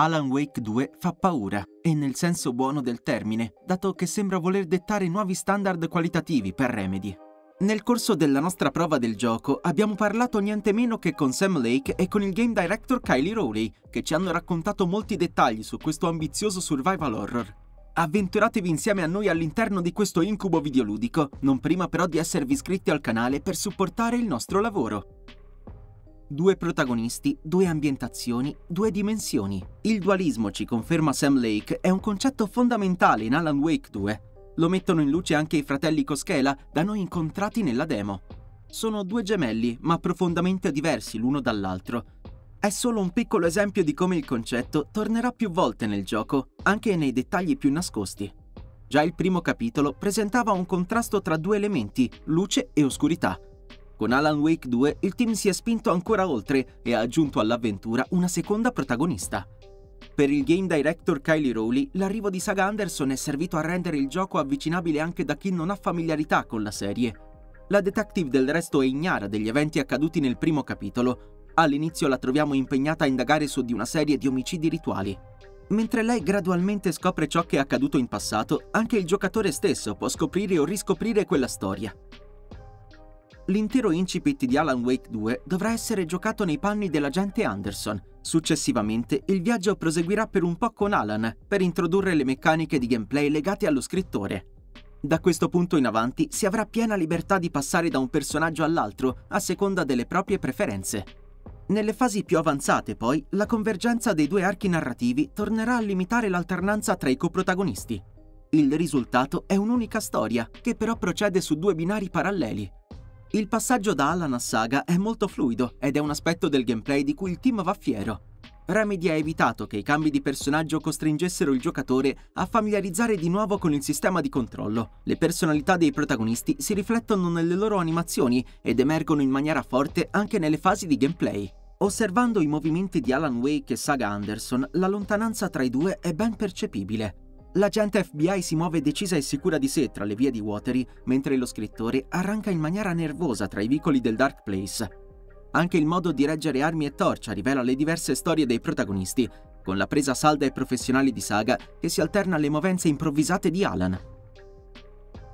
Alan Wake 2 fa paura, e nel senso buono del termine, dato che sembra voler dettare nuovi standard qualitativi per Remedy. Nel corso della nostra prova del gioco abbiamo parlato niente meno che con Sam Lake e con il game director Kylie Rowley, che ci hanno raccontato molti dettagli su questo ambizioso survival horror. Avventuratevi insieme a noi all'interno di questo incubo videoludico, non prima però di esservi iscritti al canale per supportare il nostro lavoro. Due protagonisti, due ambientazioni, due dimensioni. Il dualismo, ci conferma Sam Lake, è un concetto fondamentale in Alan Wake 2. Lo mettono in luce anche i fratelli Koskela, da noi incontrati nella demo. Sono due gemelli, ma profondamente diversi l'uno dall'altro. È solo un piccolo esempio di come il concetto tornerà più volte nel gioco, anche nei dettagli più nascosti. Già il primo capitolo presentava un contrasto tra due elementi, luce e oscurità, con Alan Wake 2 il team si è spinto ancora oltre e ha aggiunto all'avventura una seconda protagonista. Per il game director Kylie Rowley, l'arrivo di Saga Anderson è servito a rendere il gioco avvicinabile anche da chi non ha familiarità con la serie. La detective del resto è ignara degli eventi accaduti nel primo capitolo. All'inizio la troviamo impegnata a indagare su di una serie di omicidi rituali. Mentre lei gradualmente scopre ciò che è accaduto in passato, anche il giocatore stesso può scoprire o riscoprire quella storia. L'intero incipit di Alan Wake 2 dovrà essere giocato nei panni dell'agente Anderson. Successivamente, il viaggio proseguirà per un po' con Alan, per introdurre le meccaniche di gameplay legate allo scrittore. Da questo punto in avanti si avrà piena libertà di passare da un personaggio all'altro, a seconda delle proprie preferenze. Nelle fasi più avanzate, poi, la convergenza dei due archi narrativi tornerà a limitare l'alternanza tra i coprotagonisti. Il risultato è un'unica storia, che però procede su due binari paralleli, il passaggio da Alan a Saga è molto fluido ed è un aspetto del gameplay di cui il team va fiero. Remedy ha evitato che i cambi di personaggio costringessero il giocatore a familiarizzare di nuovo con il sistema di controllo. Le personalità dei protagonisti si riflettono nelle loro animazioni ed emergono in maniera forte anche nelle fasi di gameplay. Osservando i movimenti di Alan Wake e Saga Anderson, la lontananza tra i due è ben percepibile. L'agente FBI si muove decisa e sicura di sé tra le vie di Watery, mentre lo scrittore arranca in maniera nervosa tra i vicoli del Dark Place. Anche il modo di reggere armi e torcia rivela le diverse storie dei protagonisti, con la presa salda e professionale di Saga che si alterna alle movenze improvvisate di Alan.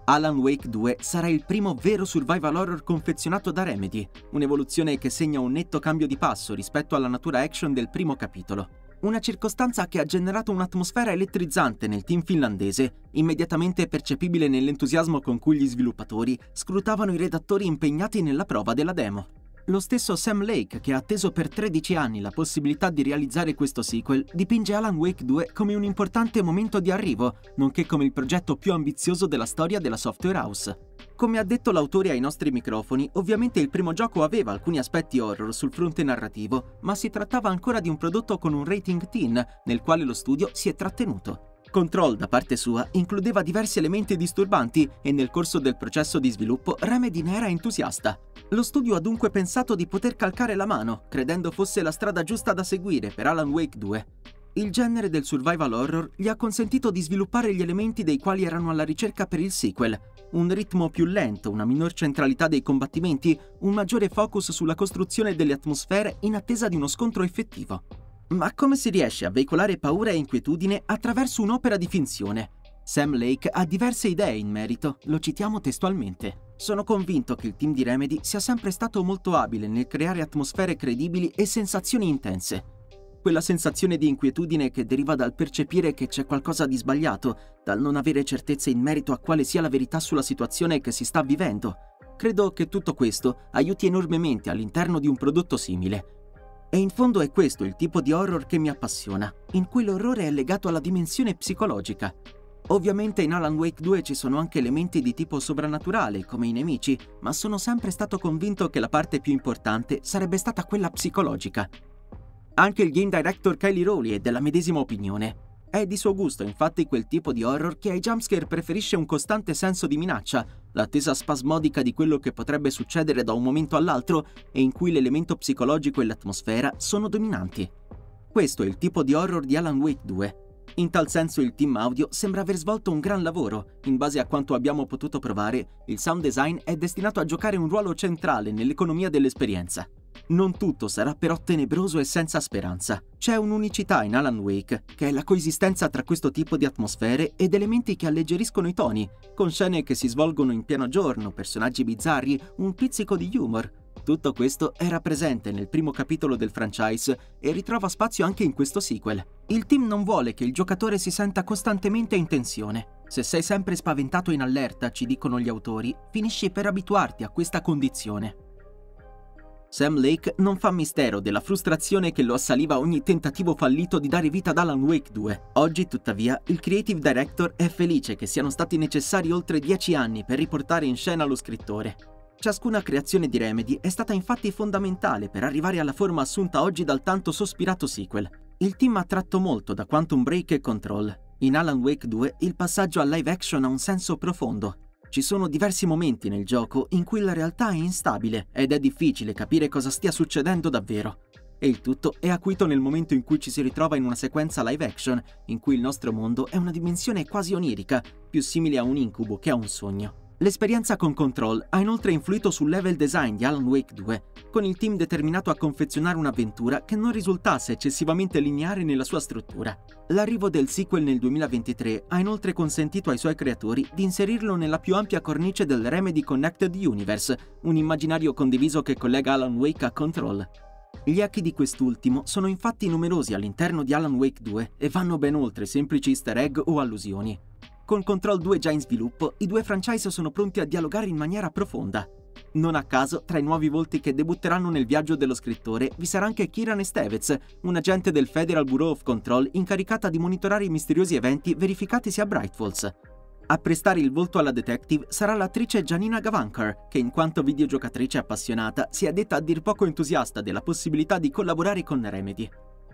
Alan Wake 2 sarà il primo vero survival horror confezionato da Remedy, un'evoluzione che segna un netto cambio di passo rispetto alla natura action del primo capitolo. Una circostanza che ha generato un'atmosfera elettrizzante nel team finlandese, immediatamente percepibile nell'entusiasmo con cui gli sviluppatori scrutavano i redattori impegnati nella prova della demo. Lo stesso Sam Lake, che ha atteso per 13 anni la possibilità di realizzare questo sequel, dipinge Alan Wake 2 come un importante momento di arrivo, nonché come il progetto più ambizioso della storia della software house. Come ha detto l'autore ai nostri microfoni, ovviamente il primo gioco aveva alcuni aspetti horror sul fronte narrativo, ma si trattava ancora di un prodotto con un rating teen, nel quale lo studio si è trattenuto. Control, da parte sua, includeva diversi elementi disturbanti e nel corso del processo di sviluppo Remedy ne era entusiasta. Lo studio ha dunque pensato di poter calcare la mano, credendo fosse la strada giusta da seguire per Alan Wake 2. Il genere del survival horror gli ha consentito di sviluppare gli elementi dei quali erano alla ricerca per il sequel. Un ritmo più lento, una minor centralità dei combattimenti, un maggiore focus sulla costruzione delle atmosfere in attesa di uno scontro effettivo. Ma come si riesce a veicolare paura e inquietudine attraverso un'opera di finzione? Sam Lake ha diverse idee in merito, lo citiamo testualmente. Sono convinto che il team di Remedy sia sempre stato molto abile nel creare atmosfere credibili e sensazioni intense quella sensazione di inquietudine che deriva dal percepire che c'è qualcosa di sbagliato, dal non avere certezze in merito a quale sia la verità sulla situazione che si sta vivendo. Credo che tutto questo aiuti enormemente all'interno di un prodotto simile. E in fondo è questo il tipo di horror che mi appassiona, in cui l'orrore è legato alla dimensione psicologica. Ovviamente in Alan Wake 2 ci sono anche elementi di tipo soprannaturale, come i nemici, ma sono sempre stato convinto che la parte più importante sarebbe stata quella psicologica. Anche il game director Kylie Rowley è della medesima opinione. È di suo gusto infatti quel tipo di horror che ai jumpscare preferisce un costante senso di minaccia, l'attesa spasmodica di quello che potrebbe succedere da un momento all'altro e in cui l'elemento psicologico e l'atmosfera sono dominanti. Questo è il tipo di horror di Alan Wake 2. In tal senso il team audio sembra aver svolto un gran lavoro. In base a quanto abbiamo potuto provare, il sound design è destinato a giocare un ruolo centrale nell'economia dell'esperienza. Non tutto sarà però tenebroso e senza speranza. C'è un'unicità in Alan Wake, che è la coesistenza tra questo tipo di atmosfere ed elementi che alleggeriscono i toni, con scene che si svolgono in pieno giorno, personaggi bizzarri, un pizzico di humor. Tutto questo era presente nel primo capitolo del franchise e ritrova spazio anche in questo sequel. Il team non vuole che il giocatore si senta costantemente in tensione. Se sei sempre spaventato e in allerta, ci dicono gli autori, finisci per abituarti a questa condizione. Sam Lake non fa mistero della frustrazione che lo assaliva ogni tentativo fallito di dare vita ad Alan Wake 2. Oggi, tuttavia, il creative director è felice che siano stati necessari oltre dieci anni per riportare in scena lo scrittore. Ciascuna creazione di Remedy è stata infatti fondamentale per arrivare alla forma assunta oggi dal tanto sospirato sequel. Il team ha tratto molto da Quantum Break e Control, in Alan Wake 2 il passaggio a live action ha un senso profondo. Ci sono diversi momenti nel gioco in cui la realtà è instabile ed è difficile capire cosa stia succedendo davvero. E il tutto è acuito nel momento in cui ci si ritrova in una sequenza live action in cui il nostro mondo è una dimensione quasi onirica, più simile a un incubo che a un sogno. L'esperienza con Control ha inoltre influito sul level design di Alan Wake 2, con il team determinato a confezionare un'avventura che non risultasse eccessivamente lineare nella sua struttura. L'arrivo del sequel nel 2023 ha inoltre consentito ai suoi creatori di inserirlo nella più ampia cornice del Remedy Connected Universe, un immaginario condiviso che collega Alan Wake a Control. Gli hacki di quest'ultimo sono infatti numerosi all'interno di Alan Wake 2 e vanno ben oltre semplici easter egg o allusioni. Con Control 2 già in sviluppo, i due franchise sono pronti a dialogare in maniera profonda. Non a caso, tra i nuovi volti che debutteranno nel viaggio dello scrittore, vi sarà anche Kiran Stevez, un agente del Federal Bureau of Control incaricata di monitorare i misteriosi eventi verificatisi a Bright Falls. A prestare il volto alla detective sarà l'attrice Janina Gavankar, che in quanto videogiocatrice appassionata si è detta a dir poco entusiasta della possibilità di collaborare con Remedy.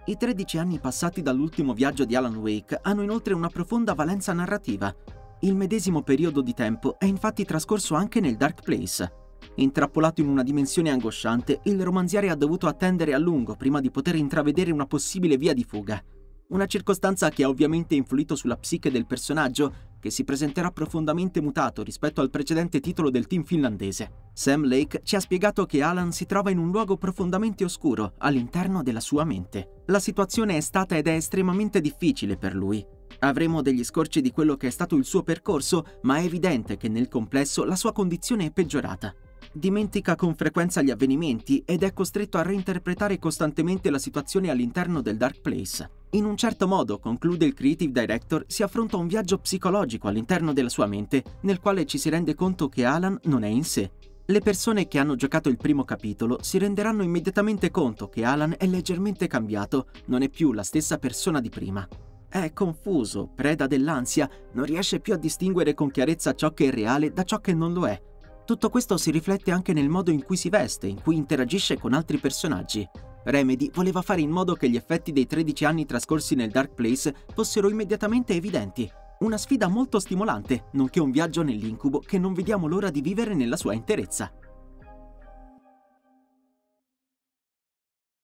I 13 anni passati dall'ultimo viaggio di Alan Wake hanno inoltre una profonda valenza narrativa. Il medesimo periodo di tempo è infatti trascorso anche nel Dark Place. Intrappolato in una dimensione angosciante, il romanziere ha dovuto attendere a lungo prima di poter intravedere una possibile via di fuga. Una circostanza che ha ovviamente influito sulla psiche del personaggio, che si presenterà profondamente mutato rispetto al precedente titolo del team finlandese. Sam Lake ci ha spiegato che Alan si trova in un luogo profondamente oscuro all'interno della sua mente. La situazione è stata ed è estremamente difficile per lui. Avremo degli scorci di quello che è stato il suo percorso, ma è evidente che nel complesso la sua condizione è peggiorata. Dimentica con frequenza gli avvenimenti ed è costretto a reinterpretare costantemente la situazione all'interno del Dark Place. In un certo modo, conclude il creative director, si affronta un viaggio psicologico all'interno della sua mente, nel quale ci si rende conto che Alan non è in sé. Le persone che hanno giocato il primo capitolo si renderanno immediatamente conto che Alan è leggermente cambiato, non è più la stessa persona di prima. È confuso, preda dell'ansia, non riesce più a distinguere con chiarezza ciò che è reale da ciò che non lo è. Tutto questo si riflette anche nel modo in cui si veste, in cui interagisce con altri personaggi. Remedy voleva fare in modo che gli effetti dei 13 anni trascorsi nel Dark Place fossero immediatamente evidenti. Una sfida molto stimolante, nonché un viaggio nell'incubo che non vediamo l'ora di vivere nella sua interezza.